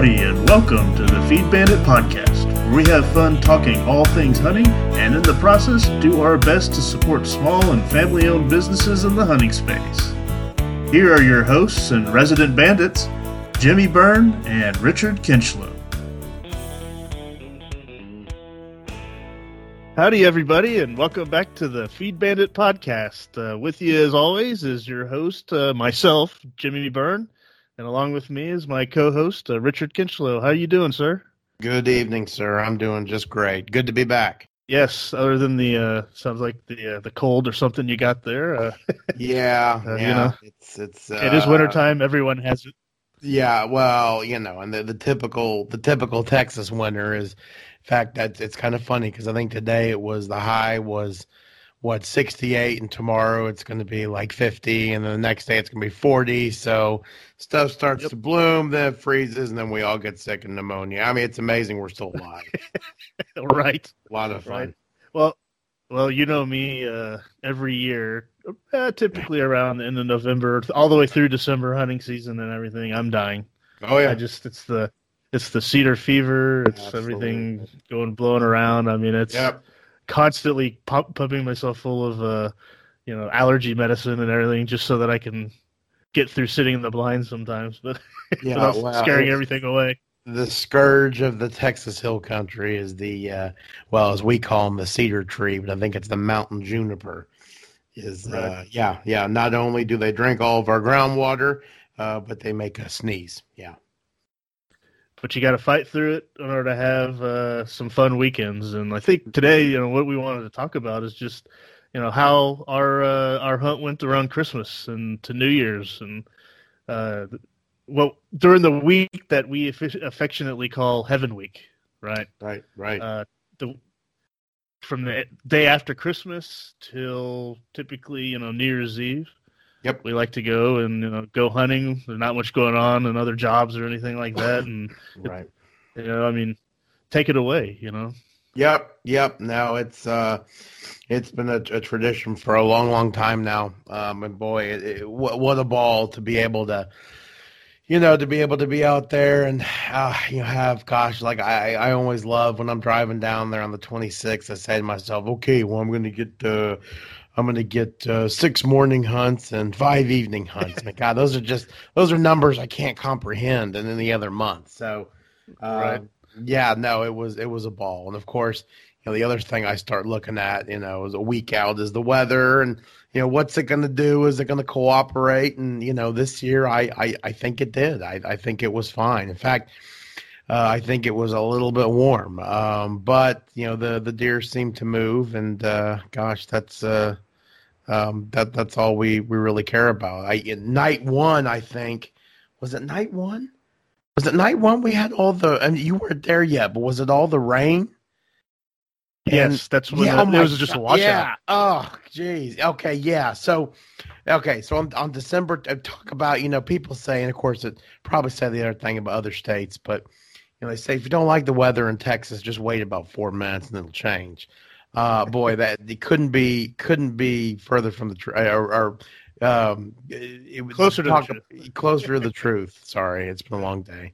Howdy, and welcome to the Feed Bandit Podcast, where we have fun talking all things hunting and in the process do our best to support small and family owned businesses in the hunting space. Here are your hosts and resident bandits, Jimmy Byrne and Richard Kinchlow. Howdy, everybody, and welcome back to the Feed Bandit Podcast. Uh, with you, as always, is your host, uh, myself, Jimmy Byrne, and along with me is my co-host, uh, Richard Kinchlow. How are you doing, sir? Good evening, sir. I'm doing just great. Good to be back. Yes, other than the uh, sounds like the uh, the cold or something you got there. Uh, yeah, yeah, you know, it's it's it is wintertime. Everyone has it. Yeah, well, you know, and the, the typical the typical Texas winter is in fact, that it's kind of funny because I think today it was the high was what 68 and tomorrow it's going to be like 50 and then the next day it's going to be 40 so stuff starts yep. to bloom then it freezes and then we all get sick and pneumonia i mean it's amazing we're still alive right a lot of fun right. well well you know me uh, every year uh, typically around the end of november all the way through december hunting season and everything i'm dying oh yeah i just it's the it's the cedar fever. It's Absolutely. everything going blowing around. I mean, it's yep. Constantly pump, pumping myself full of uh, you know allergy medicine and everything just so that I can get through sitting in the blind sometimes, but yeah, well, scaring everything away. The scourge of the Texas Hill Country is the uh, well, as we call them, the cedar tree, but I think it's the mountain juniper. Is uh, right. uh, yeah, yeah. Not only do they drink all of our groundwater, uh, but they make us sneeze. Yeah but you got to fight through it in order to have uh, some fun weekends. And I think today, you know, what we wanted to talk about is just, you know, how our uh, our hunt went around Christmas and to New Year's, and uh, well, during the week that we affectionately call Heaven Week, right? Right, right. Uh, the from the day after Christmas till typically, you know, New Year's Eve. Yep. We like to go and you know go hunting. There's not much going on and other jobs or anything like that. And right. It, you know, I mean, take it away. You know. Yep. Yep. Now it's uh, it's been a, a tradition for a long, long time now. Um, and boy, it, it, what, what a ball to be able to you know, to be able to be out there and uh, you know have, gosh, like I, I always love when I'm driving down there on the 26th. I say to myself, okay, well, I'm going to get uh, I'm going to get uh, six morning hunts and five evening hunts. My God, those are just those are numbers I can't comprehend in any other month. So, uh, right. yeah, no, it was it was a ball, and of course, you know, the other thing I start looking at, you know, is a week out is the weather, and you know, what's it going to do? Is it going to cooperate? And you know, this year I I, I think it did. I I think it was fine. In fact. Uh, I think it was a little bit warm, um, but you know the the deer seemed to move, and uh, gosh, that's uh, um, that that's all we we really care about. I night one, I think, was it night one? Was it night one? We had all the, and you weren't there yet, but was it all the rain? Yes, that's when yeah, the, oh it was just a washout. Yeah. Oh, jeez. Okay. Yeah. So, okay. So on, on December, uh, talk about you know people saying, of course, it probably say the other thing about other states, but you know, they say if you don't like the weather in Texas, just wait about four minutes and it'll change. Uh, boy, that it couldn't be couldn't be further from the truth, or, or um, it, was closer to talk, the truth. closer to the truth. Sorry, it's been a long day.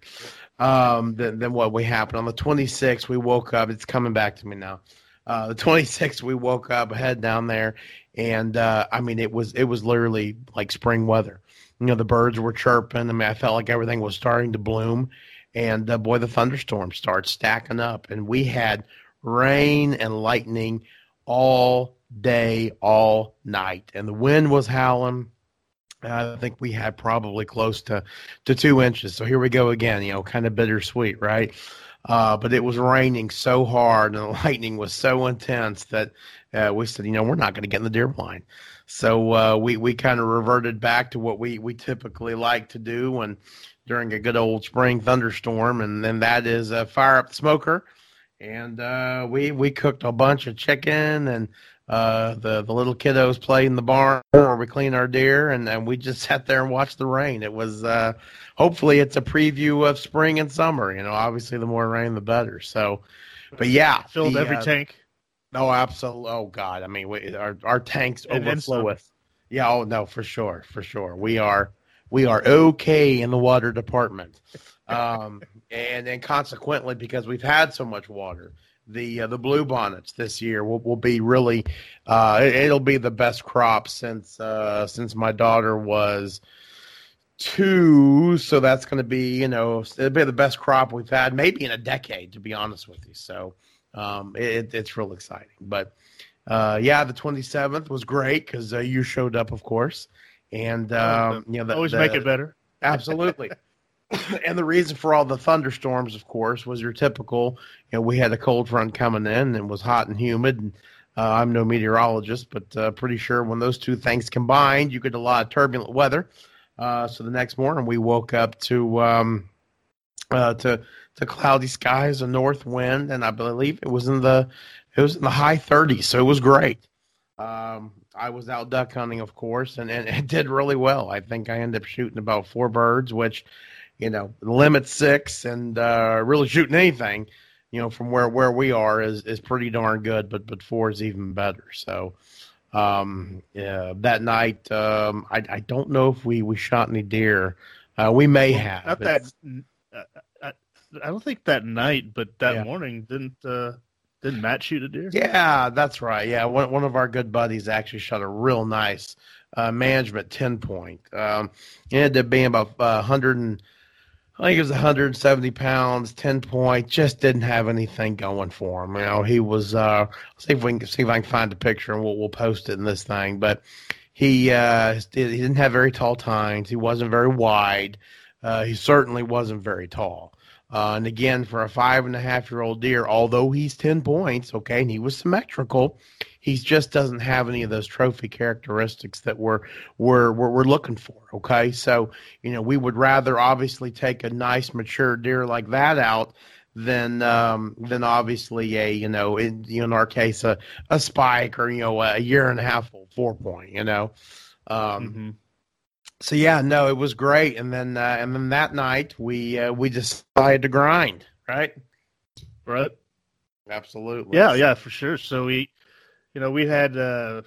Um, than, than what we happened on the 26th. We woke up. It's coming back to me now. Uh, the 26th, we woke up, head down there, and uh, I mean, it was it was literally like spring weather. You know, the birds were chirping. I mean, I felt like everything was starting to bloom and uh, boy, the thunderstorms start stacking up, and we had rain and lightning all day, all night, and the wind was howling. I think we had probably close to to two inches. So here we go again. You know, kind of bittersweet, right? Uh, but it was raining so hard and the lightning was so intense that uh, we said, you know, we're not going to get in the deer blind. So uh, we we kind of reverted back to what we we typically like to do when during a good old spring thunderstorm, and then that is fire up the smoker, and uh, we we cooked a bunch of chicken, and uh, the the little kiddos played in the barn, or we cleaned our deer, and, and we just sat there and watched the rain. It was uh, hopefully it's a preview of spring and summer. You know, obviously the more rain the better. So, but yeah, filled the, every uh, tank. No, absolutely. Oh God, I mean, we, our our tanks overflow with. Yeah, oh no, for sure, for sure. We are we are okay in the water department. um, and then consequently, because we've had so much water, the uh, the blue bonnets this year will, will be really uh, it, will be the best crop since uh, since my daughter was two. So that's going to be you know it'll be the best crop we've had maybe in a decade, to be honest with you. So um, it, it's real exciting. But uh, yeah, the 27th was great because uh, you showed up, of course, and um, you know the, always the, make it better. Absolutely. and the reason for all the thunderstorms, of course, was your typical. You know, we had a cold front coming in and it was hot and humid. And, uh, I'm no meteorologist, but uh, pretty sure when those two things combined, you get a lot of turbulent weather. Uh, so the next morning, we woke up to um, uh, to to cloudy skies, a north wind, and I believe it was in the it was in the high 30s. So it was great. Um, I was out duck hunting, of course, and, and it did really well. I think I ended up shooting about four birds, which you know, limit six and uh, really shooting anything, you know, from where, where we are is, is pretty darn good, but but four is even better. So um, yeah, that night, um, I, I don't know if we, we shot any deer. Uh, we may have. Not that, uh, I, I don't think that night, but that yeah. morning didn't uh, didn't Matt shoot a deer? Yeah, that's right. Yeah, one one of our good buddies actually shot a real nice uh, management ten point. Um, it ended up being about uh, hundred and I think it was 170 pounds, 10 point. Just didn't have anything going for him. You know, he was. Uh, see if we can see if I can find a picture and we'll we'll post it in this thing. But he uh, he didn't have very tall tines. He wasn't very wide. Uh, he certainly wasn't very tall. Uh, and again, for a five and a half year old deer, although he's 10 points, okay, and he was symmetrical, he just doesn't have any of those trophy characteristics that we're, we're, we're, we're looking for, okay? So, you know, we would rather obviously take a nice mature deer like that out than um, than obviously a you know in, you in our case a, a spike or you know a year and a half old four point you know um, mm-hmm so yeah, no, it was great. And then uh, and then that night we uh, we decided to grind, right? Right. Absolutely. Yeah, yeah, for sure. So we, you know, we had, uh,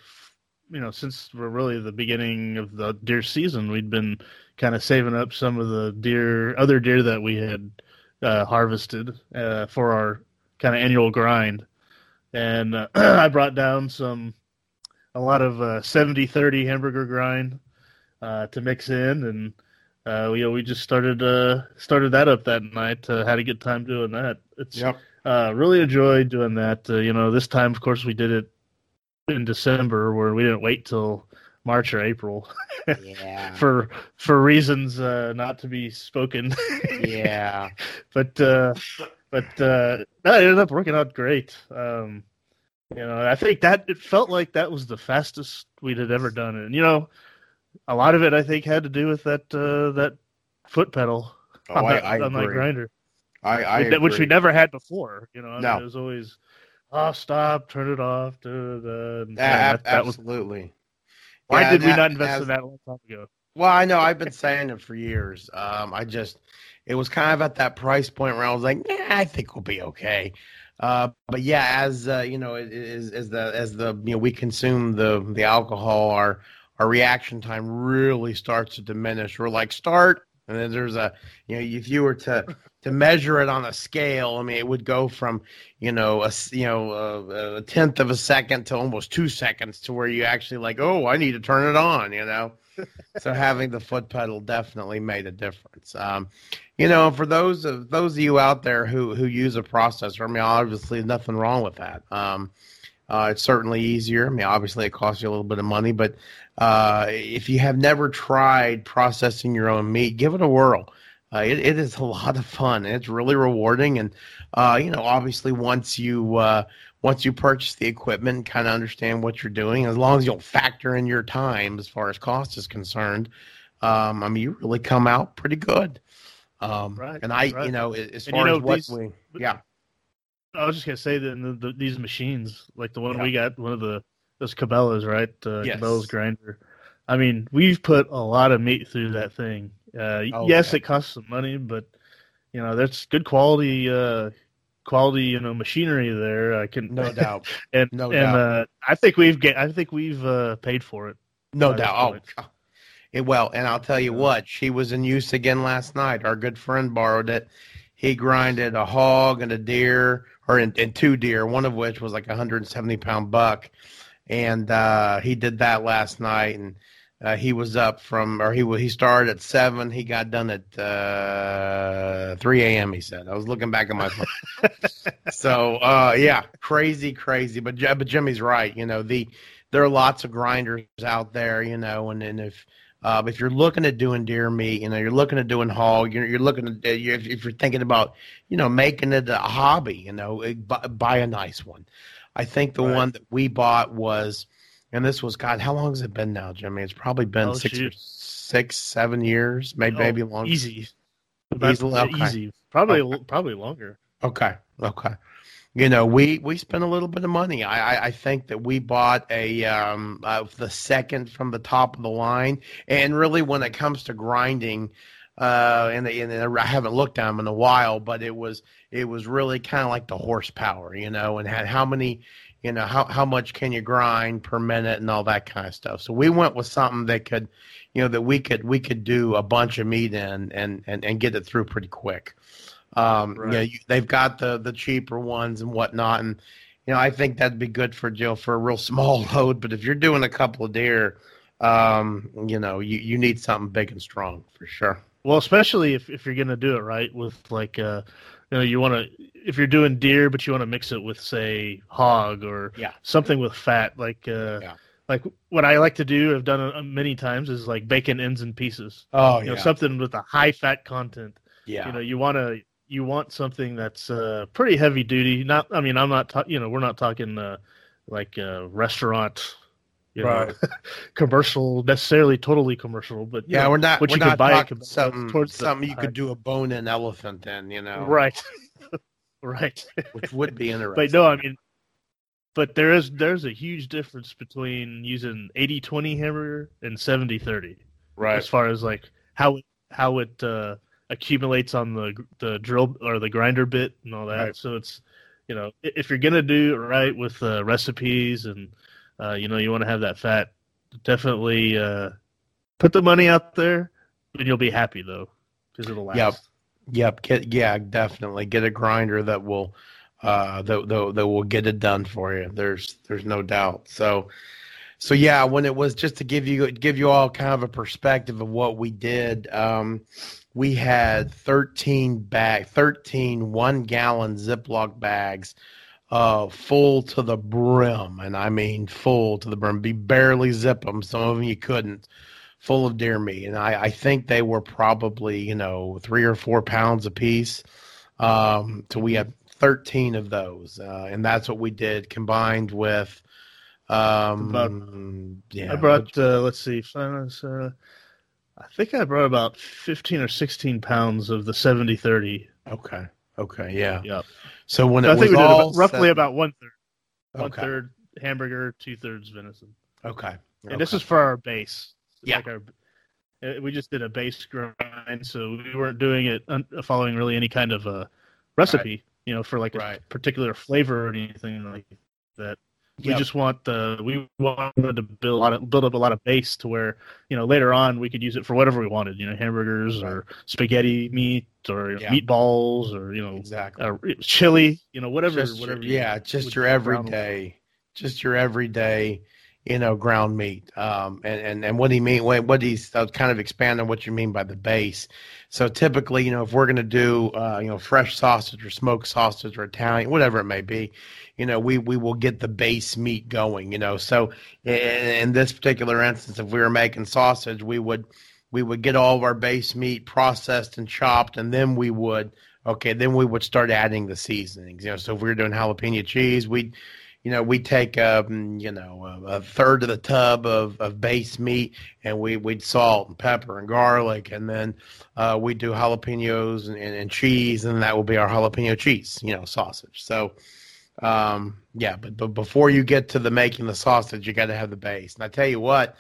you know, since we're really the beginning of the deer season, we'd been kind of saving up some of the deer, other deer that we had uh, harvested uh, for our kind of annual grind. And uh, I brought down some, a lot of uh, 70 30 hamburger grind uh, to mix in, and uh, we, you know, we just started uh, started that up that night. Uh, had a good time doing that. It's yep. uh, really enjoyed doing that. Uh, you know, this time, of course, we did it in December, where we didn't wait till March or April. yeah. for for reasons uh, not to be spoken. yeah. But uh, but uh, that ended up working out great. Um, you know, I think that it felt like that was the fastest we had ever done it. And you know, a lot of it I think had to do with that uh, that foot pedal oh, on, that, I, on that grinder. I, I which we never had before. You know, I no. mean, it was always oh stop, turn it off. Da, da, da. that, that absolutely. Was, why yeah, did we not invest as, in that a long time ago? Well, I know I've been saying it for years. Um, I just it was kind of at that price point where I was like, yeah, I think we'll be okay. Uh, but yeah, as uh, you know, as, as the as the you know we consume the the alcohol, our our reaction time really starts to diminish. We're like start, and then there's a you know if you were to to measure it on a scale, I mean it would go from you know a you know a, a tenth of a second to almost two seconds to where you actually like oh I need to turn it on, you know. so having the foot pedal definitely made a difference. Um, you know, for those of those of you out there who who use a processor, I mean, obviously nothing wrong with that. Um, uh, it's certainly easier. I mean, obviously it costs you a little bit of money, but uh, if you have never tried processing your own meat, give it a whirl. Uh, it, it is a lot of fun. It's really rewarding, and uh, you know, obviously, once you uh, once you purchase the equipment, kind of understand what you're doing. As long as you don't factor in your time as far as cost is concerned, um, I mean, you really come out pretty good. Um, right. And I, right. you know, as far you know, as what these, we, yeah. I was just gonna say that the, the, these machines, like the one yeah. we got, one of the those Cabela's, right? Uh, yes. Cabela's grinder. I mean, we've put a lot of meat through that thing. Uh, oh, yes, it costs some money, but you know that's good quality, uh, quality, you know, machinery there. I can no doubt, and no and doubt. Uh, I think we've get, I think we've uh, paid for it. No doubt. Oh, It, well, and I'll tell you what, she was in use again last night. Our good friend borrowed it. He grinded a hog and a deer, or in, and two deer, one of which was like a 170 pound buck, and uh, he did that last night. And uh, he was up from, or he he started at seven. He got done at uh, 3 a.m. He said. I was looking back at my phone. so uh, yeah, crazy, crazy. But but Jimmy's right. You know the there are lots of grinders out there. You know, and and if uh, if you're looking at doing deer meat, you know, you're looking at doing hog, you're, you're looking at, if, if you're thinking about, you know, making it a hobby, you know, buy, buy a nice one. I think the right. one that we bought was and this was God. How long has it been now, Jimmy? It's probably been oh, six, or six, seven years, maybe oh, maybe longer. Easy, easy, okay. easy. Probably okay. probably longer. Okay, okay. You know, we we spent a little bit of money. I I, I think that we bought a um uh, the second from the top of the line, and really when it comes to grinding. Uh, and, and I haven't looked at them in a while, but it was it was really kind of like the horsepower, you know, and had how many you know how how much can you grind per minute and all that kind of stuff. So we went with something that could you know that we could we could do a bunch of meat in and and, and get it through pretty quick. Um right. you know, you, they've got the the cheaper ones and whatnot and you know i think that'd be good for jill for a real small load but if you're doing a couple of deer um you know you, you need something big and strong for sure well especially if, if you're gonna do it right with like uh you know you want to if you're doing deer but you want to mix it with say hog or yeah. something with fat like uh yeah. like what i like to do i've done it many times is like bacon ends and pieces oh you yeah. know something with a high fat content yeah you know you want to you want something that's uh pretty heavy duty not i mean i'm not ta- you know we're not talking uh like uh restaurant you right. know, commercial necessarily totally commercial, but yeah, know, we're not. What we're you not could buy something, towards something you could do a bone in elephant in, you know, right, right, which would be interesting. but no, I mean, but there is there's a huge difference between using 80-20 hamburger and 70-30. right? As far as like how it, how it uh, accumulates on the the drill or the grinder bit and all that. Right. So it's you know if you're gonna do it right with uh, recipes and uh, you know, you want to have that fat. Definitely uh, put the money out there, and you'll be happy though, because it'll last. Yep. Yep. Get, yeah, definitely get a grinder that will uh, that, that that will get it done for you. There's there's no doubt. So so yeah, when it was just to give you give you all kind of a perspective of what we did, um, we had 13 bag 13 one gallon Ziploc bags uh, full to the brim, and I mean full to the brim. Be barely zip them. Some of them you couldn't. Full of deer meat, and I, I think they were probably you know three or four pounds a piece. Um, so we had thirteen of those, uh, and that's what we did combined with. Um, about, yeah, I brought. Uh, let's see, uh, I think I brought about fifteen or sixteen pounds of the 70-30. Okay. Okay. Yeah. Yep. So when so it I think was we did all about, roughly set... about one third, one okay. third hamburger, two thirds venison. Okay. And this is for our base. Yeah. Like our, uh, we just did a base grind, so we weren't doing it following really any kind of a recipe, right. you know, for like a right. particular flavor or anything like that. We just want the we wanted to build a lot of, build up a lot of base to where you know later on we could use it for whatever we wanted. You know, hamburgers or spaghetti meat or yeah. meatballs or you know exactly uh, chili. You know, whatever just whatever. Your, yeah, just your everyday, just your everyday you know, ground meat. Um, and, and, and what do you mean? What, what he's uh, kind of expand on what you mean by the base. So typically, you know, if we're going to do, uh, you know, fresh sausage or smoked sausage or Italian, whatever it may be, you know, we, we will get the base meat going, you know. So in, in this particular instance, if we were making sausage, we would, we would get all of our base meat processed and chopped, and then we would, okay, then we would start adding the seasonings. You know, so if we were doing jalapeno cheese, we'd you know, we take um, you know a, a, third of the tub of, of base meat, and we we'd salt and pepper and garlic, and then uh, we do jalapenos and, and, and, cheese, and that will be our jalapeno cheese, you know, sausage. So, um, yeah, but but before you get to the making the sausage, you got to have the base. And I tell you what,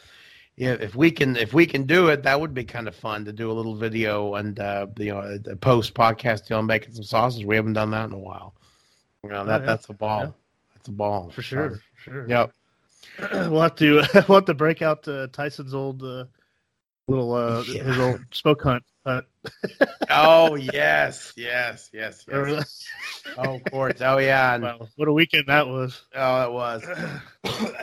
if we can if we can do it, that would be kind of fun to do a little video and uh, you know a, a post podcast on making some sausage. We haven't done that in a while. You know that oh, yeah. that's a ball. Yeah. A ball for sure. For sure. Yep. we'll have to we'll have to break out uh, Tyson's old uh, little uh, Yeah. his old smoke hunt. hunt. oh yes, yes, yes, yes. Oh, of course. Oh yeah. And, Wow, what a weekend that was. oh, it was.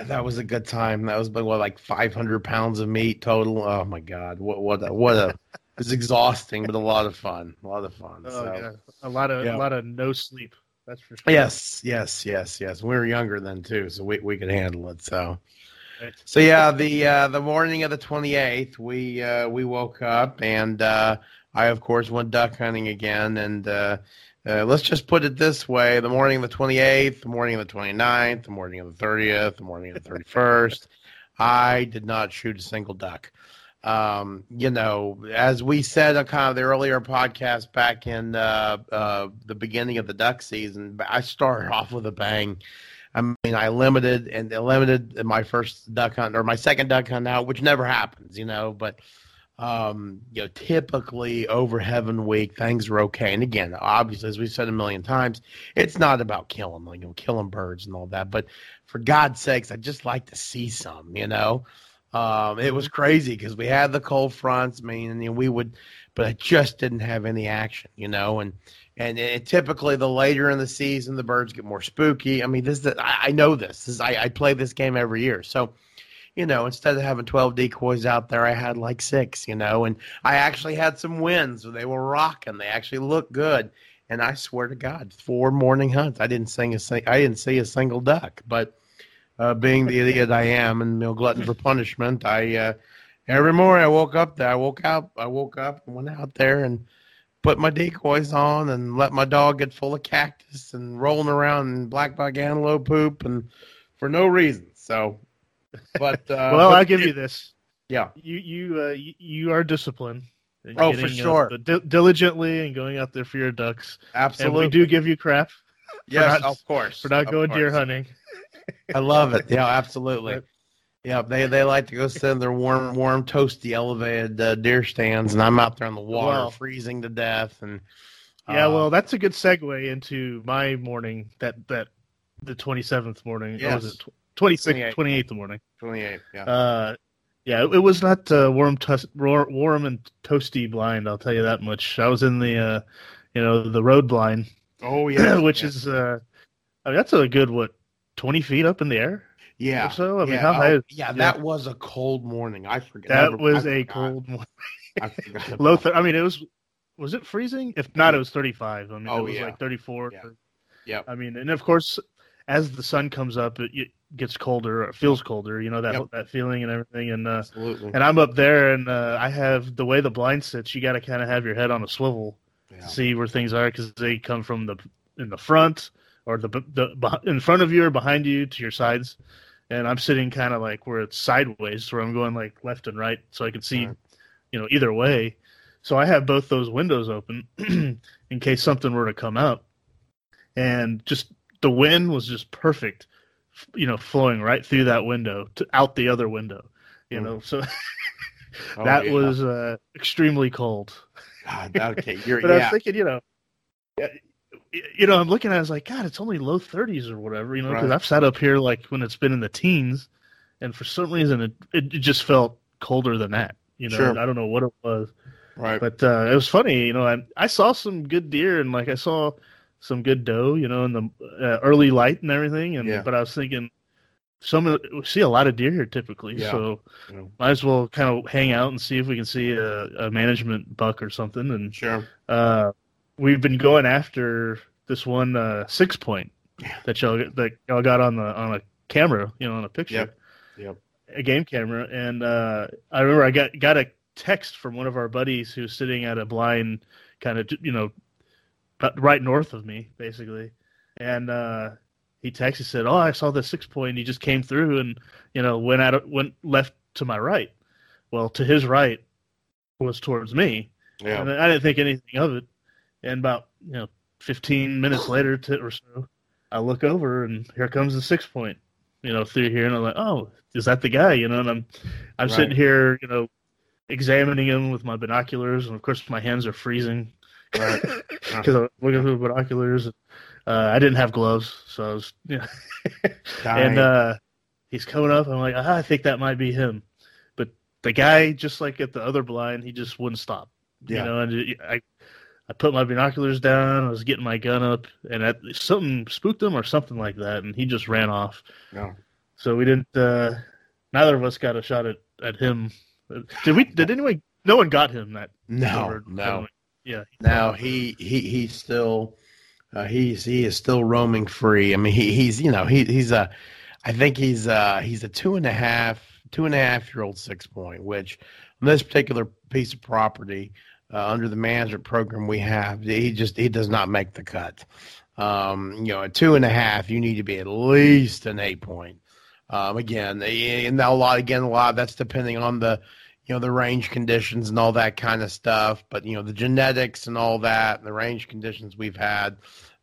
that was a good time. That was like what, like 500 pounds of meat total. Oh my god, what what a, what a. It's exhausting, but a lot of fun. A lot of fun. Oh, so. yeah. A lot of Yeah. a lot of no sleep. That's for sure. Yes, yes, yes, yes. We were younger then too, so we we could handle it. So. So yeah, the uh, the morning of the twenty eighth, we uh, we woke up and uh, I of course went duck hunting again. And uh, uh, let's just put it this way: the morning of the twenty eighth, the morning of the 29th, the morning of the thirtieth, the morning of the thirty first, I did not shoot a single duck. Um, you know, as we said on kind of the earlier podcast back in uh, uh, the beginning of the duck season, I started off with a bang. I mean, I limited and limited my first duck hunt or my second duck hunt out, which never happens, you know. But um, you know, typically over Heaven Week, things are okay. And again, obviously, as we've said a million times, it's not about killing, like you know, killing birds and all that. But for God's sakes, I just like to see some, you know. Um, it was crazy because we had the cold fronts. I mean, you know, we would, but I just didn't have any action, you know. And and it, typically, the later in the season, the birds get more spooky. I mean, this is I, I know this. this is, I, I play this game every year, so you know, instead of having twelve decoys out there, I had like six, you know, and I actually had some wins. They were rocking. They actually looked good. And I swear to God, four morning hunts, I didn't sing a sing, I didn't see a single duck. But uh, being the idiot I am and you know, glutton for punishment, I uh, every morning I woke up there. I woke up. I woke up and went out there and put my decoys on and let my dog get full of cactus and rolling around in black buck antelope poop and for no reason. So, but uh, well, I'll give you this. yeah, You you uh, you, you are disciplined. in Oh, for getting, uh, sure. di- diligently and going out there for your ducks. absolutely. And we do give you crap yes, not- of course, for not going deer hunting. I love it. Yeah, absolutely. Yeah, they they like to go sit in their warm, warm, toasty, elevated uh, deer stands, and I'm out there on the water, Wow. freezing to death. And Yeah, uh, well, that's a good segue into my morning. That that the twenty seventh morning. Or was Yes. it twenty sixth, 28th. twenty eighth morning? 28. Yeah, Uh, yeah, it, it was not uh, warm, warm and toasty blind. I'll tell you that much. I was in the, uh, you know, the road blind, oh yeah, which is, uh, I mean, that's a good what, twenty feet up in the air yeah. so. I mean, yeah, how high? is- yeah, that was a cold morning. I forget. that never- was I a forgot. cold morning. I forgot Low. Th- I mean, it was. Was it freezing? If not, it was thirty five. I mean, Oh, it was yeah. like thirty four. Yeah. Yep. I mean, and of course, as the sun comes up, it, it gets colder. Or it feels colder. You know that Yep. that feeling and everything. And uh, Absolutely. and I'm up there, and uh, I have the way the blind sits. You got to kind of have your head on a swivel Yeah. to see where things are because they come from the in the front or the the in front of you or behind you to your sides. And I'm sitting kind of like where it's sideways, where I'm going like left and right, so I can see, Right. you know, either way. So I have both those windows open in case something were to come up, and just the wind was just perfect, you know, flowing right through that window to out the other window, you Mm. know. So Oh, that yeah. was uh, extremely cold. God, okay. You're But I was thinking, you know, yeah, you know, I'm looking at it, I was like, God, it's only low 30s or whatever, you know, because Right. I've sat up here like when it's been in the teens, and for some reason it, it just felt colder than that. You know, Sure. I don't know what it was, right. but uh, it was funny. You know, I I saw some good deer and like I saw some good doe, you know, in the uh, early light and everything. And Yeah. but I was thinking, some of we see a lot of deer here typically, Yeah. so Yeah. might as well kind of hang out and see if we can see a, a management buck or something. And Sure. uh, we've been going after this one uh, six point that y'all that y'all got on the on a camera, you know, on a picture, Yep. Yep. a game camera. And uh, I remember I got got a text from one of our buddies who's sitting at a blind, kind of you know, right north of me, basically, and uh, he texted said, "Oh, I saw the six point. He just came through and you know went out went left to my right. Well, to his right was towards me." Yeah. And I didn't think anything of it. And about you know, 15 minutes later to, or so, I look over and here comes the six point, you know, through here, and I'm like, oh, is that the guy? You know, and I'm I'm Right. sitting here, you know, examining him with my binoculars, and of course my hands are freezing Right. because I'm looking through the binoculars. Uh, I didn't have gloves, so I was, you know, and uh, he's coming up. I'm like, ah, I think that might be him, but the guy, just like at the other blind, he just wouldn't stop. Yeah. You know, and I I put my binoculars down. I was getting my gun up, and at, something spooked him or something like that, and he just ran off. No. So we didn't. Uh, neither of us got a shot at, at him. Did we? Did anyone? No one got him that. No, or- no. Yeah. Now he he he's still uh, he's he is still roaming free. I mean he he's you know he he's a I think he's uh he's a two and a half two and a half year old six point, which on this particular piece of property uh, under the management program we have, he just he does not make the cut. Um, you know, at two and a half, you need to be at least an eight point. Um, again, and a lot again a lot that's depending on the you know the range conditions and all that kind of stuff but you know the genetics and all that and the range conditions we've had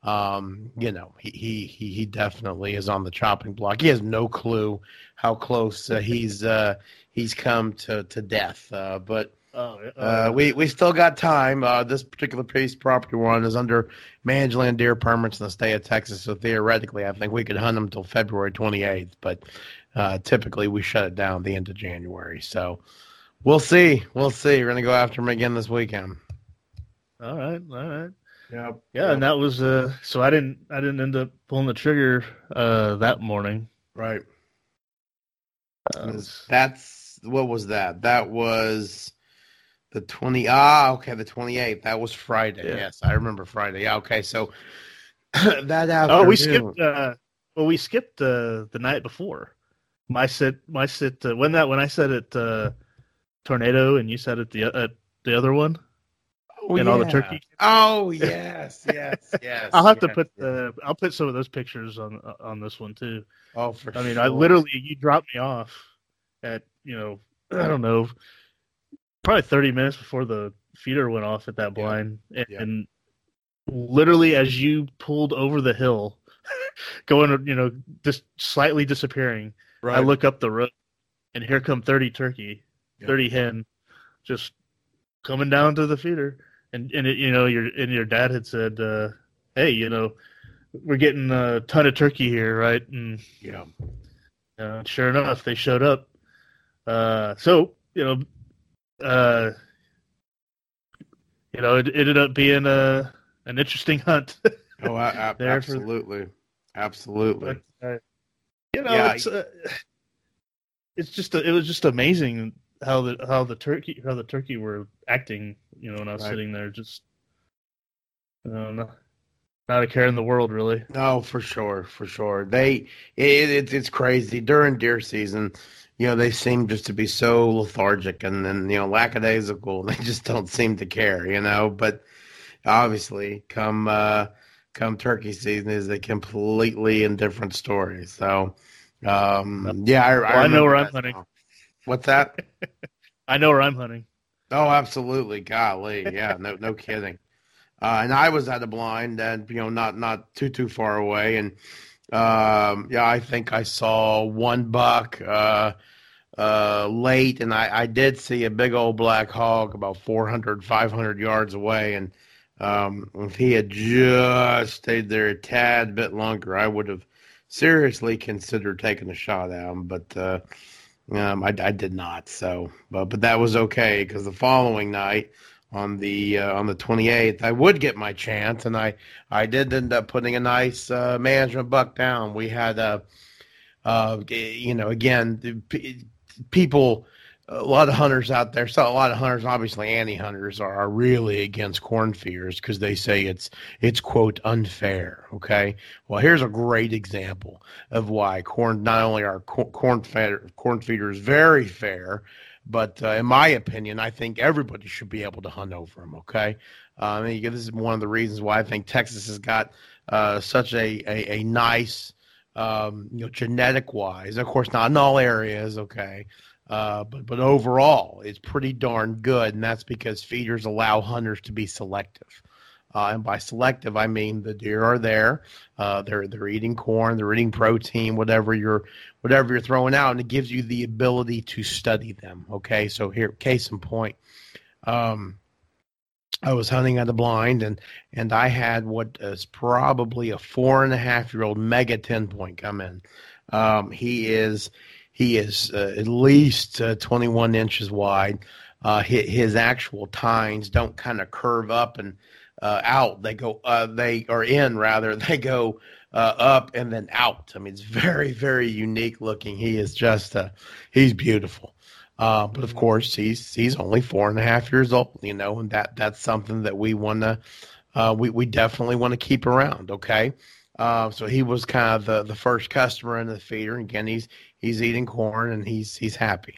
um you know he he he, he definitely is on the chopping block he has no clue how close uh, he's uh he's come to to death uh but Oh, yeah. uh, we we still got time. Uh, this particular piece of property one is under managed land deer permits in the state of Texas, so theoretically, I think we could hunt them until February 28th. But uh, typically, we shut it down at the end of January. So we'll see. We'll see. We're gonna go after them again this weekend. all right, all right. Yep. Yeah, and that was uh. So I didn't. I didn't end up pulling the trigger uh that morning. right. Uh, That's what was that? That was the 20 ah okay the 28th that was friday Yeah. yes i remember friday yeah okay so that afternoon oh, we skipped. Uh, well, we skipped uh, the night before. My sit. My sit. Uh, when that. When I said it. Uh, tornado, and you said it the uh, the other one. Oh, and all the yeah. turkey. Oh yes, yes, yes. I'll have to yes, put yes. the. I'll put some of those pictures on on this one too. Oh, for I mean, sure. I literally you dropped me off at you know I don't know probably thirty minutes before the feeder went off at that blind, and, Yeah. and literally as you pulled over the hill, going you know just slightly disappearing, right. I look up the road, and here come thirty turkey, Yeah. thirty hen, just coming down to the feeder, and and it, you know your and your dad had said, uh, hey, you know. We're getting a ton of turkey here, right? And yeah, uh, sure enough, they showed up. Uh, so you know, uh, you know, it, it ended up being a an interesting hunt. oh, a- a- There for- absolutely, absolutely. but uh, you know, Yeah, it's uh, it's just a, it was just amazing how the how the turkey how the turkey were acting. You know, when I was Right. sitting there, just you know, not, not a care in the world, really. No, for sure, for sure. They it, it it's crazy during deer season. You know, they seem just to be so lethargic and then you know lackadaisical. They just don't seem to care. You know, but obviously, come uh, come turkey season is a completely indifferent story. So, um, yeah, I, Well, I know where I'm hunting. now. What's that? I know where I'm hunting. Oh, absolutely. Golly, yeah, no, no kidding. Uh, and I was at a blind, and you know, not not too too far away, and um, yeah, I think I saw one buck uh, uh, late, and I, I did see a big old black hog about 400, 500 yards away, and um, if he had just stayed there a tad bit longer, I would have seriously considered taking a shot at him, but. Uh, um, I, I did not. So, but but that was okay because the following night, on the uh, on the 28th, I would get my chance, and I I did end up putting a nice uh, management buck down. We had a, uh, you know, again, p- people. A lot of hunters out there, so a lot of hunters, obviously anti-hunters, are, are really against corn feeders because they say it's it's quote unfair. Okay, well here's a great example of why corn not only are cor- corn feeder, corn feeders very fair, but uh, in my opinion, I think everybody should be able to hunt over them. Okay, uh, I mean, this is one of the reasons why I think Texas has got uh, such a a, a nice um, you know genetic wise. Of course, not in all areas. Okay. Uh, but but overall, it's pretty darn good, and that's because feeders allow hunters to be selective. Uh, and by selective, I mean the deer are there, uh, they're they're eating corn, they're eating protein, whatever you're whatever you're throwing out, and it gives you the ability to study them. Okay, so here, case in point, um, I was hunting at a blind, and and I had what is probably a four and a half year old mega ten point come in. Um, he is He is uh, at least uh, 21 inches wide. Uh, his, his, actual tines don't kind of curve up and uh, out. They go, uh, they are in rather. They go uh, up and then out. I mean, it's very, very unique looking. He is just, he's beautiful. Uh, but of mm-hmm. course, he's he's only four and a half years old, you know, and that that's something that we want to uh, we we definitely want to keep around. Okay, uh, so he was kind of the, the first customer in the feeder. And Again, he's he's eating corn and he's he's happy.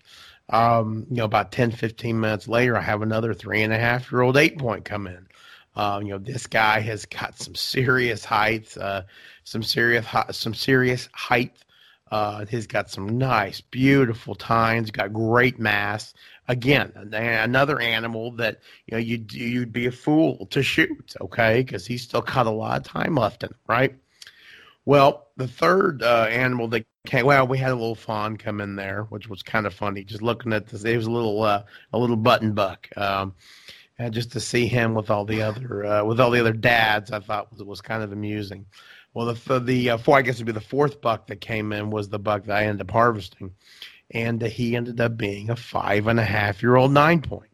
Um, you know, about 10, 15 minutes later, I have another three and a half year old eight point come in. Um, you know, this guy has got some serious height, uh, some serious some serious height uh, he's got some nice, beautiful tines. Got great mass. Again, another animal that you know you'd you'd be a fool to shoot. Okay, because he's still got a lot of time left in right? Well, the third uh, animal that came, well, we had a little fawn come in there, which was kind of funny. Just looking at this, it was a little uh, a little button buck. Um, and just to see him with all the other uh, with all the other dads, I thought was was kind of amusing. Well, the the uh, four I guess would be the fourth buck that came in was the buck that I ended up harvesting, and uh, he ended up being a five and a half year old nine point.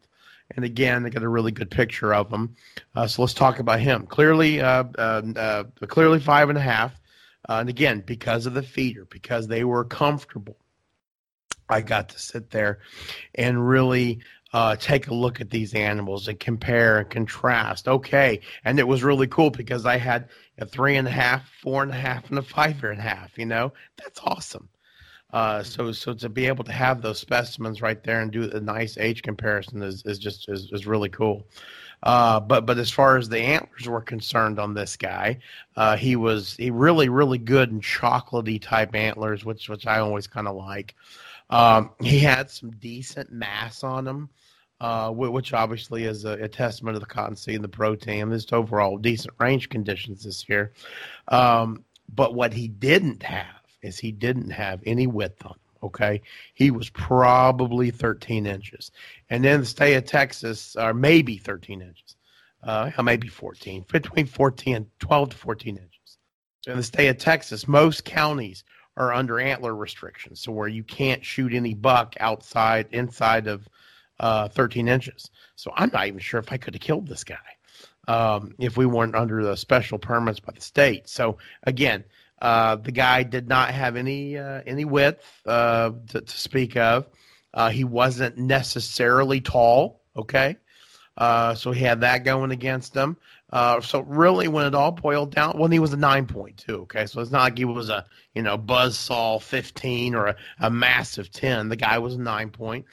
And again, I got a really good picture of him. Uh, so let's talk about him. Clearly, uh, uh, uh, clearly five and a half. and again, because of the feeder, because they were comfortable, I got to sit there and really uh, take a look at these animals and compare and contrast. Okay, and it was really cool because I had a three and a half, four and a half, and a five and a half. You know, that's awesome. Uh, so so to be able to have those specimens right there and do a nice age comparison is, is just is, is really cool. Uh, but but as far as the antlers were concerned on this guy, uh, he was he really really good in chocolatey type antlers, which which I always kind of like. Um, he had some decent mass on him uh, which obviously is a, a, testament of the cottonseed and the protein. Just overall decent range conditions this year. Um, but what he didn't have is he didn't have any width on him. Okay, he was probably 13 inches, and then the state of Texas, are maybe 13 inches, uh, maybe 14, between 14 and 12 to 14 inches. In the state of Texas, most counties are under antler restrictions, so where you can't shoot any buck outside, inside of uh, 13 inches. So I'm not even sure if I could have killed this guy um, if we weren't under the special permits by the state. So again, uh, the guy did not have any uh, any width uh, to, to, speak of. Uh, he wasn't necessarily tall. Okay, uh, so he had that going against him. So really, when it all boiled down, well, he was a nine point two. Okay, so it's not like he was a you know buzz saw fifteen or a, a massive ten. The guy was a nine point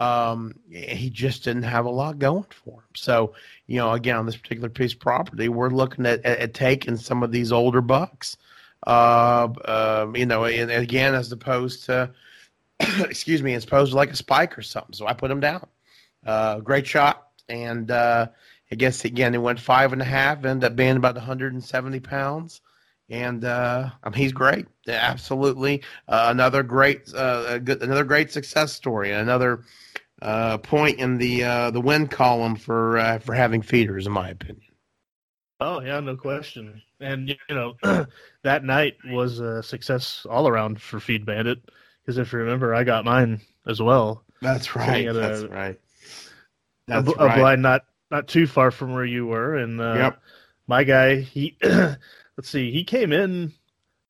um, he just didn't have a lot going for him. So, you know, again, on this particular piece of property, we're looking at, at, at taking some of these older bucks, uh, uh, you know, and again, as opposed to, excuse me, as opposed to like a spike or something. So I put him down. Uh, great shot. And uh, I guess, again, it went five and a half, ended up being about 170 pounds and uh, I mean, he's great. Absolutely, uh, another great, uh, good, another great success story, another uh, point in the uh, the win column for uh, for having feeders, in my opinion. Oh yeah, no question. And you know, that night was a success all around for Feed Bandit because if you remember, I got mine as well. That's right. A, That's right. That's a, right. a blind not not too far from where you were, and uh, yep. my guy he let's see, he came in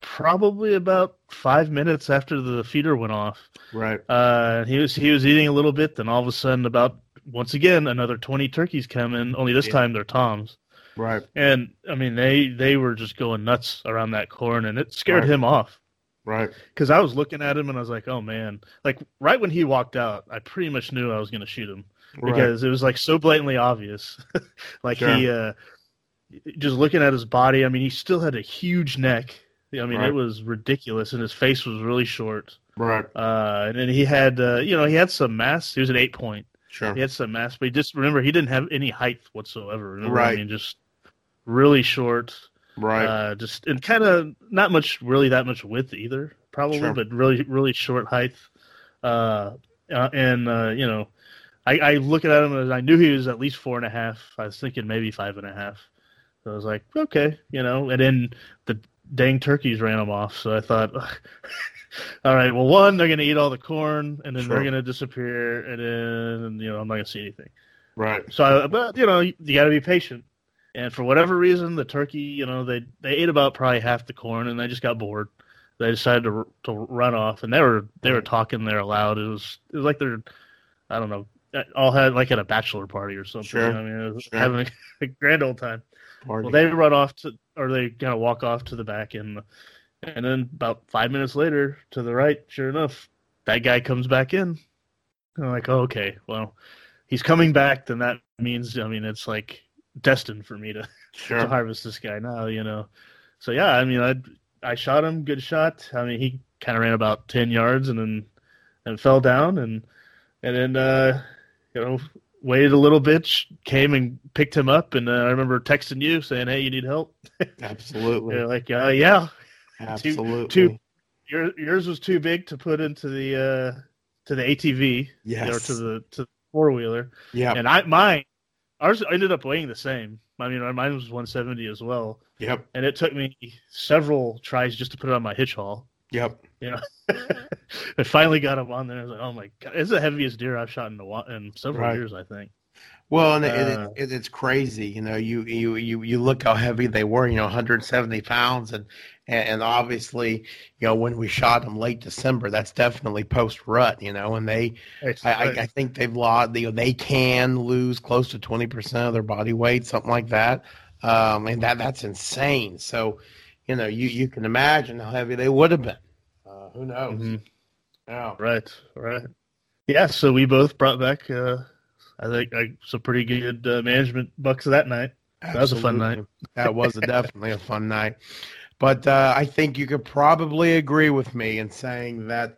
probably about five minutes after the feeder went off. Right. Uh, he was he was eating a little bit, then all of a sudden, about once again, another twenty turkeys come in. Only this yeah. time they're toms. Right. And I mean, they they were just going nuts around that corn, and it scared right. him off. Right. Because I was looking at him and I was like, oh man, like right when he walked out, I pretty much knew I was going to shoot him because right. it was like so blatantly obvious. like sure. he, uh, just looking at his body, I mean, he still had a huge neck. I mean, right. it was ridiculous, and his face was really short. Right. Uh, and then he had, uh, you know, he had some mass. He was an eight point. Sure. He had some mass, but he just remember he didn't have any height whatsoever. Remember? Right. I mean, just really short. Right. Uh, just and kind of not much, really that much width either, probably, sure. but really, really short height. Uh, uh and uh, you know, I, I look at him and I knew he was at least four and a half. I was thinking maybe five and a half. So I was like, okay, you know, and then the dang turkeys ran them off. So I thought, all right, well, one, they're gonna eat all the corn, and then Sure. they're gonna disappear, and then you know I'm not gonna see anything. Right. So, I, but you know, you, you got to be patient. And for whatever reason, the turkey, you know, they they ate about probably half the corn, and they just got bored. They decided to to run off, and they were they were talking there aloud. It was it was like they're, I don't know, all had like at a bachelor party or something. Sure. I mean, it was Sure. having a grand old time. Party. Well, they run off to, or they kind of walk off to the back, and and then about five minutes later, to the right, sure enough, that guy comes back in. And I'm like, oh, okay, well, he's coming back. Then that means, I mean, it's like destined for me to, to harvest this guy now, you know. So yeah, I mean, I I shot him, good shot. I mean, he kind of ran about ten yards and then and fell down, and and then uh, you know waited a little bitch, came and picked him up, and uh, I remember texting you saying, "Hey, you need help?" Absolutely. You're like, uh, "Yeah." Absolutely. two- Your, yours was too big to put into the uh, to the ATV yes. or to the to the four wheeler, Yeah, and I mine ours ended up weighing the same. I mean, mine was 170 as well, Yep. and it took me several tries just to put it on my hitch haul. Yep. I finally got up on there. I was like, "Oh my god, it's the heaviest deer I've shot in a while, in several Right. years, I think." Well, and it, Uh, it, it, it's crazy. You know, you, you you you look how heavy they were. You know, 170 pounds, and and, and obviously, you know, when we shot them late December, that's definitely post rut. You know, and they, I, I, I think they've lost. You know, they can lose close to 20 percent of their body weight, something like that. Um, and that that's insane. So, you know, you you can imagine how heavy they would have been. Uh, who knows? Mhm. Yeah. Right, right. Yeah, so we both brought back, uh, I think, uh, some pretty good uh, management bucks that night. That was a fun night. That was a, definitely a fun night. But uh, I think you could probably agree with me in saying that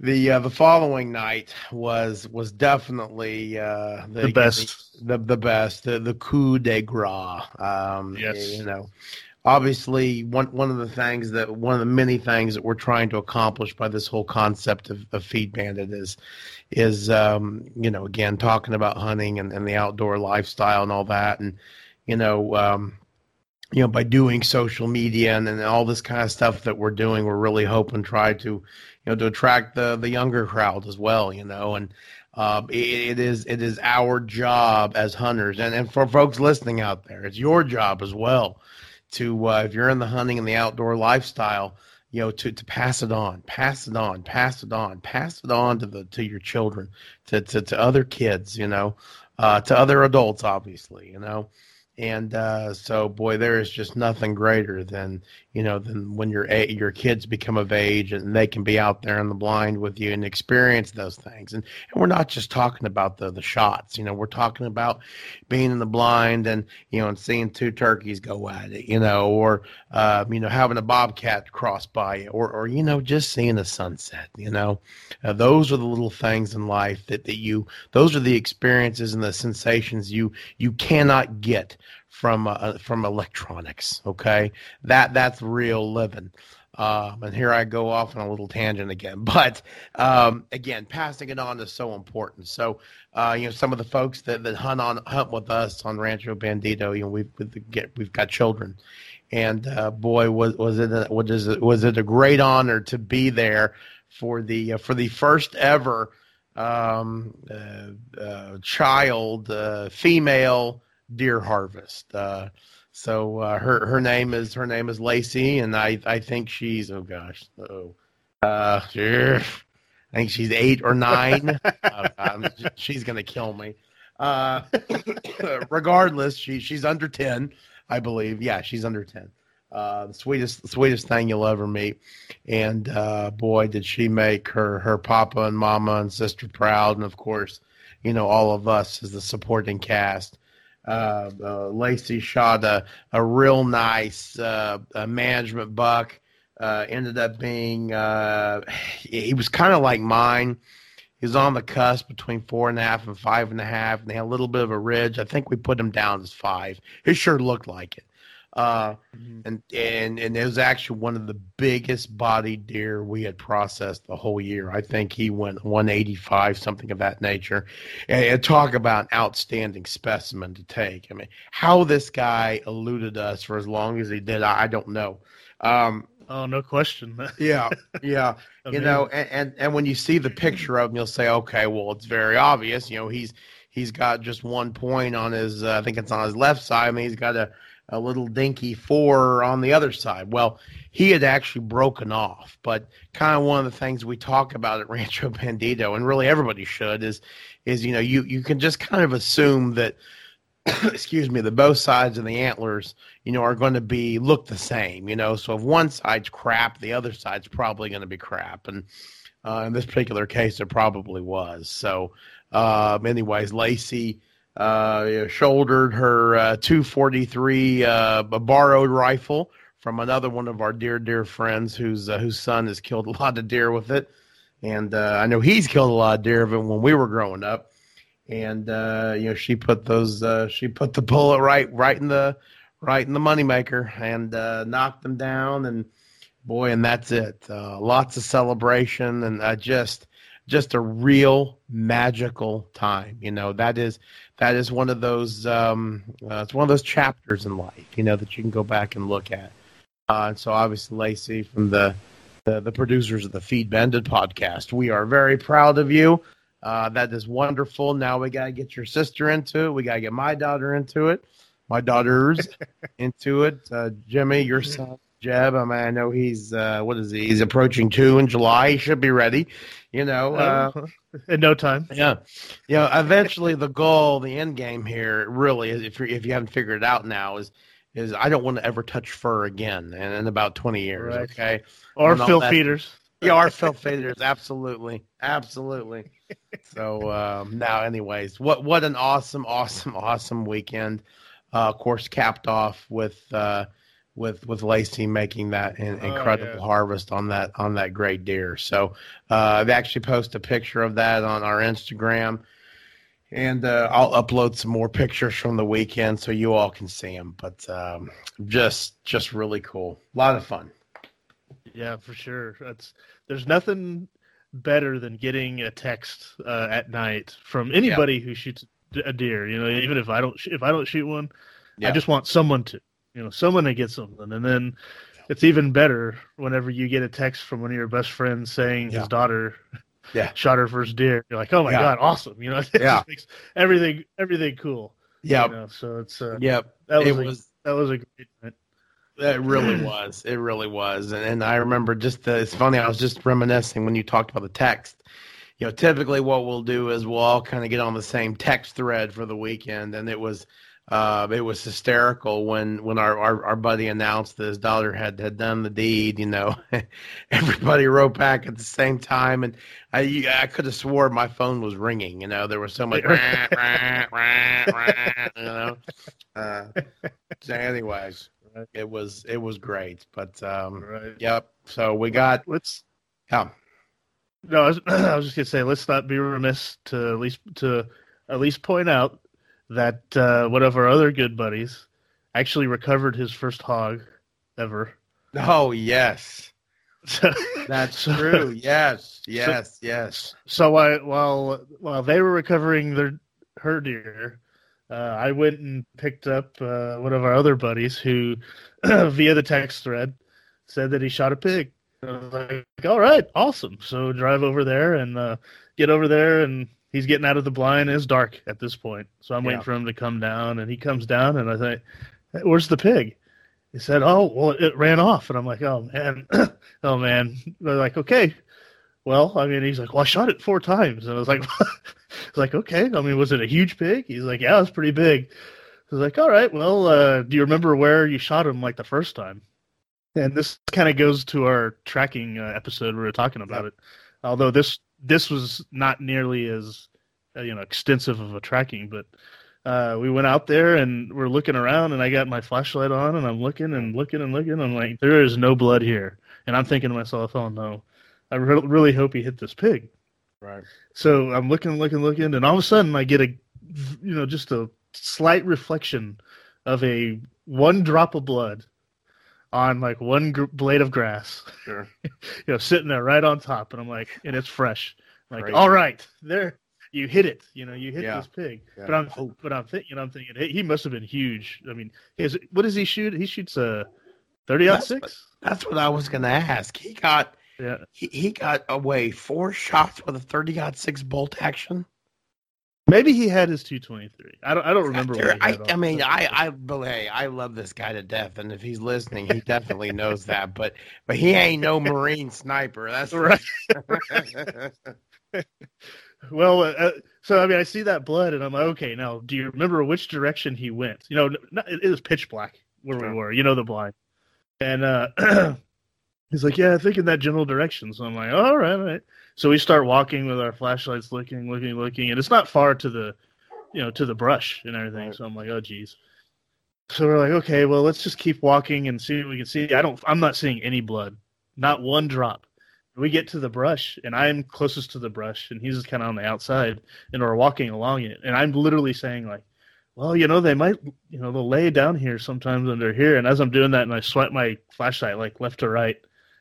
the uh, the following night was was definitely uh, The best. the the best, the the coup de grace. Um, Yes. you know, obviously one one of the things that one of the many things that we're trying to accomplish by this whole concept of, of feed bandit is is um, you know again talking about hunting and, and the outdoor lifestyle and all that. And you know um, you know by doing social media and, and all this kind of stuff that we're doing we're really hoping try to you know to attract the the younger crowd as well you know. And um, it, it is it is our job as hunters and, and for folks listening out there it's your job as well to uh, if you're in the hunting and the outdoor lifestyle you know to, to pass it on pass it on pass it on pass it on to the to your children to to, to other kids you know uh, to other adults obviously you know. And uh, so boy there is just nothing greater than you know then when your your kids become of age and they can be out there in the blind with you and experience those things. And, and we're not just talking about the the shots you know we're talking about being in the blind and you know and seeing two turkeys go at it you know or uh, you know having a bobcat cross by you or or you know just seeing a sunset you know. Uh, those are the little things in life that that you those are the experiences and the sensations you you cannot get from uh, from electronics okay? That that's real living. Um, and here I go off on a little tangent again, but um, again, passing it on is so important. So, uh, you know, some of the folks that, that hunt on hunt with us on Rancho Bandito, you know, we've we've, get, we've got children, and uh, boy, was was it a, what is it was it a great honor to be there for the uh, for the first ever um, uh, uh, child uh, female deer harvest. Uh, so uh, her her name is her name is Lacey, and I I think she's oh gosh oh uh I think she's eight or nine. uh, she's gonna kill me. Uh, regardless, she she's under ten, I believe. Yeah, she's under ten. Uh, the sweetest the sweetest thing you'll ever meet, and uh, boy, did she make her her papa and mama and sister proud, and of course, you know all of us as the supporting cast uh, uh, Lacey shot a, a real nice uh, management buck. Uh, ended up being uh, he was kind of like mine. He was on the cusp between four and a half and five and a half, and they had a little bit of a ridge. I think we put him down as five. It sure looked like it. Uh, and and and it was actually one of the biggest body deer we had processed the whole year. I think he went 185, something of that nature. And, and talk about an outstanding specimen to take. I mean, how this guy eluded us for as long as he did, I, I don't know. Um, Oh, no question. Yeah, yeah. you know, and, and and when you see the picture of him, you'll say, okay, well, it's very obvious. You know, he's he's got just one point on his. Uh, I think it's on his left side. I mean, he's got a a little dinky four on the other side. Well, he had actually broken off, but kind of one of the things we talk about at Rancho Bandito, and really everybody should, is is you know you you can just kind of assume that excuse me, the both sides of the antlers, you know, are going to be look the same, you know. So if one side's crap, the other side's probably going to be crap, and uh, in this particular case, it probably was. So, um, anyways, Lacey uh, shouldered her uh, 243 uh, borrowed rifle from another one of our dear dear friends whose uh, whose son has killed a lot of deer with it, and uh, I know he's killed a lot of deer of it when we were growing up. And uh, you know she put those she put the bullet right right in the right in the moneymaker and knocked them down. And boy and that's it. Lots of celebration and just just a real magical time you know. That is that is one of those um, uh, it's one of those chapters in life you know that you can go back and look at and so obviously Lacey from the the, the producers of the Feed Bandit podcast we are very proud of you uh, that is wonderful. Now we got to get your sister into it. We got to get my daughter into it. My daughter's into it. Uh, Jimmy, your son, Jeb. I mean, I know he's uh, what is he? He's approaching two in July. He should be ready. You know, uh, in no time. Yeah, you know, eventually the goal, the end game here, really, is if you if you haven't figured it out now, is is I don't want to ever touch fur again, and in about twenty years, right. okay, or fill feeders. Yeah, our fill feeders, absolutely, absolutely. So um, now, anyways, what what an awesome, awesome, awesome weekend. Uh, of course, capped off with uh, with with Lacey making that in, oh, incredible yeah. harvest on that on that great deer. So uh, I've actually posted a picture of that on our Instagram, and uh, I'll upload some more pictures from the weekend so you all can see them. But um, just just really cool, a lot of fun. Yeah, for sure. That's there's nothing better than getting a text uh, at night from anybody yeah. who shoots a deer. You know, even if I don't if I don't shoot one, yeah. I just want someone to. You know, someone to get something, and then it's even better whenever you get a text from one of your best friends saying yeah. his daughter yeah. shot her first deer. You're like, oh my yeah. god, awesome! You know, it yeah. makes everything everything cool. Yeah. You know, so it's uh, yep. That was, it a, was that was a great night. It really was. It really was. And, and I remember just the, it's funny. I was just reminiscing when you talked about the text. You know, typically what we'll do is we'll all kind of get on the same text thread for the weekend, and it was uh, it was hysterical when when our, our, our buddy announced that his daughter had had done the deed. You know, everybody wrote back at the same time, and I I could have swore my phone was ringing. You know, there was so much. rah, rah, rah, you know. Uh, so, anyways, it was it was great. But um, right. yep. So we got let's yeah. No, I was, I was just gonna say let's not be remiss to at least to at least point out that uh, one of our other good buddies actually recovered his first hog ever. Oh yes. That's so, true. Yes, yes, so, yes. So I, while while they were recovering their her deer, uh, I went and picked up uh, one of our other buddies who, via the text thread, said that he shot a pig. I was like, all right, awesome. So drive over there and uh, get over there, and he's getting out of the blind. It's dark at this point, so I'm yeah. waiting for him to come down, and he comes down, and I think, where's the pig? He said, oh, well, it ran off, and I'm like, oh man, oh man. They're like, okay, well, I mean, he's like, well, I shot it four times, and I was like, like, okay. I mean, was it a huge pig? He's like, yeah, it was pretty big. I was like, all right, well, uh, do you remember where you shot him like the first time? And this kind of goes to our tracking uh, episode. Where We were talking about it, although this this was not nearly as uh, you know extensive of a tracking, but uh, we went out there and we're looking around, and I got my flashlight on, and I'm looking and looking and looking. I'm like, there is no blood here, and I'm thinking to myself, oh no I re- really hope he hit this pig. Right. So I'm looking, looking, looking, and all of a sudden I get a, you know, just a slight reflection of a one drop of blood on like one gr- blade of grass. Sure. you know, sitting there right on top, and I'm like, and it's fresh. I'm like, Crazy. all right, there, you hit it. You know, you hit yeah. this pig. Yeah. But I'm, oh. but I'm thinking, you know, I'm thinking, hey, he must have been huge. I mean, his, what does he shoot? He shoots a thirty aught six. That's what I was going to ask. He got Yeah. he, he got away four shots with a 30 six bolt action. Maybe he had his 223. I don't. I don't remember. There- what he I, I mean, I, I, but hey, I love this guy to death, and if he's listening, he definitely knows that. But, but he ain't no Marine sniper. That's Right. Well, uh, uh, so I mean, I see that blood, and I'm like, okay, now, do you remember which direction he went? You know, n- n- it was pitch black where we were. You know, the blind, and uh, he's like, yeah, I think in that general direction. So I'm like, all right, all right. So we start walking with our flashlights, looking, looking, looking, and it's not far to the, you know, to the brush and everything. Right. So I'm like, oh, geez. So we're like, okay, well, let's just keep walking and see what we can see. I don't, I'm not seeing any blood, not one drop. We get to the brush, and I'm closest to the brush, and he's just kind of on the outside, and we're walking along it, and I'm literally saying like, well, you know, they might, you know, they'll lay down here sometimes under here, and as I'm doing that, and I swipe my flashlight like left to right,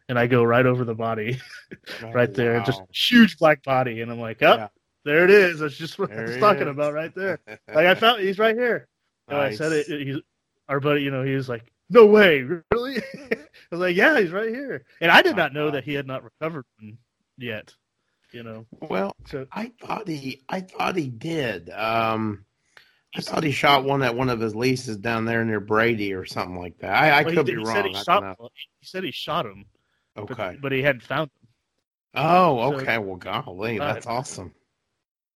and I go right over the body, right there, just huge black body, and I'm like, oh, Yeah. there it is. That's just what I There was talking is. about right there. Like I found, he's right here. And I said it. He's our buddy. You know, he was like, "No way, really?" I was like, "Yeah, he's right here." And I did not know that he had not recovered yet. You know, Well, so I thought he, I thought he did. Um, I thought he shot one at one of his leases down there near Brady or something like that. I, I well, could did- be wrong. He, shot, he said he shot him, Okay. but he hadn't found them. Oh, So- okay. Well, golly, Uh, that's awesome.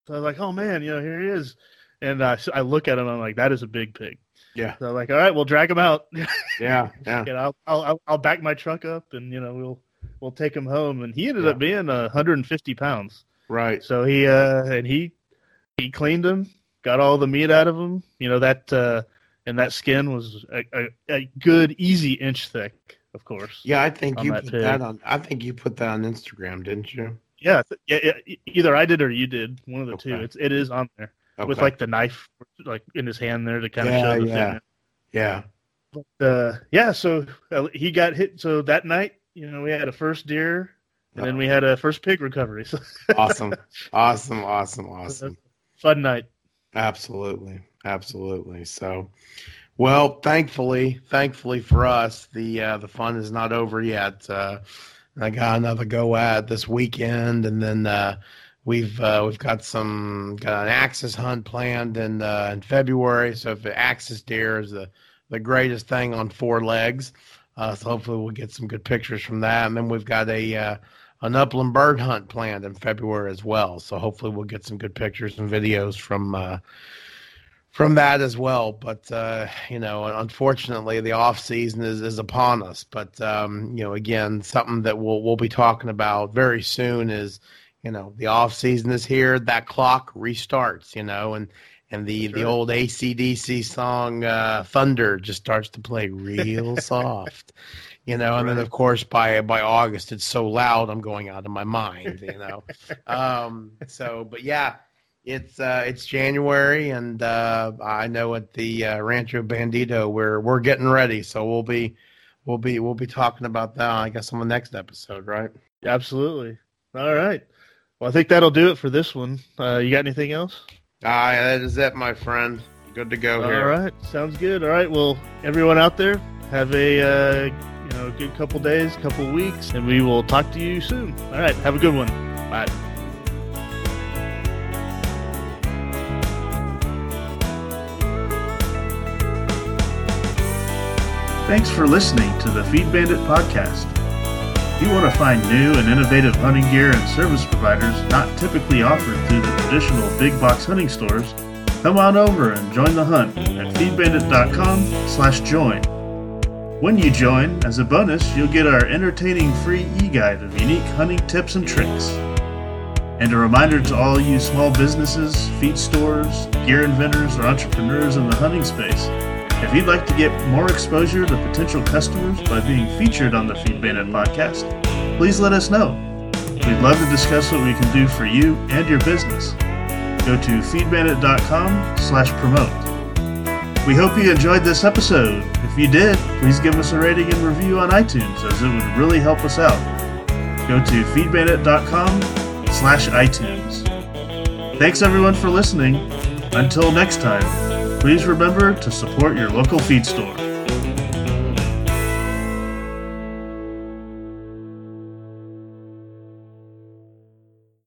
So I was like, "Oh man, you know, here he is." And uh, so I look at him. I'm like, "That is a big pig." Yeah. So I'm like, "All right, we'll drag him out." Yeah, yeah. know, I'll, I'll I'll back my truck up, and you know, we'll we'll take him home. And he ended Yeah. up being uh, 150 pounds. Right. So he uh and he he cleaned him, got all the meat out of him. You know that uh and that skin was a, a, a good easy inch thick, of course. Yeah, I think you that put pig. that on. I think you put that on Instagram, didn't you? Yeah, th- yeah, yeah. Either I did or you did. One of the two. It's it is on there Okay. with like the knife like in his hand there to kind of Yeah, show the yeah. thing. yeah. Uh, yeah. So uh, he got hit. So that night, you know, we had a first deer, and then we had a first pig recovery. So Awesome. awesome. Awesome. Awesome. fun night. Absolutely, absolutely. So, well, thankfully, thankfully for us, the uh, the fun is not over yet. Uh, I got another go at this weekend, and then uh, we've uh, we've got some got an axis hunt planned in uh, in February. So, if the axis deer is the the greatest thing on four legs, uh, so hopefully we'll get some good pictures from that. And then we've got a an upland bird hunt planned in February as well. So hopefully we'll get some good pictures and videos from from that as well. But uh, you know, unfortunately, the off season is, is upon us. But um, you know, again, something that we'll we'll be talking about very soon is you know the off season is here. That clock restarts. You know, and and the the old ACDC song uh, "Thunder" just starts to play real soft. You know, and then of course by by August it's so loud I'm going out of my mind. You know, um, so but yeah, it's uh, it's January, and uh, I know at the uh, Rancho Bandito we're we're getting ready, so we'll be we'll be we'll be talking about that. I guess on the next episode, right? Absolutely. All right. Well, I think that'll do it for this one. Uh, you got anything else? Ah, that is it, my friend. Good to go All here. right. Sounds good. All right. Well, everyone out there, have a uh, you know good couple days, couple weeks, and we will talk to you soon. All right. Have a good one. Bye. Thanks for listening to the Feed Bandit podcast. If you want to find new and innovative hunting gear and service providers not typically offered through the traditional big box hunting stores, come on over and join the hunt at feedbandit.com slash join. When you join, as a bonus, you'll get our entertaining free e-guide of unique hunting tips and tricks. And a reminder to all you small businesses, feed stores, gear inventors, or entrepreneurs in the hunting space, if you'd like to get more exposure to potential customers by being featured on the Feed Bandit podcast, please let us know. We'd love to discuss what we can do for you and your business. Go to feedbandit.com slash promote. We hope you enjoyed this episode. If you did, please give us a rating and review on iTunes as it would really help us out. Go to feedbandit.com slash iTunes. Thanks everyone for listening. Until next time, please remember to support your local feed store.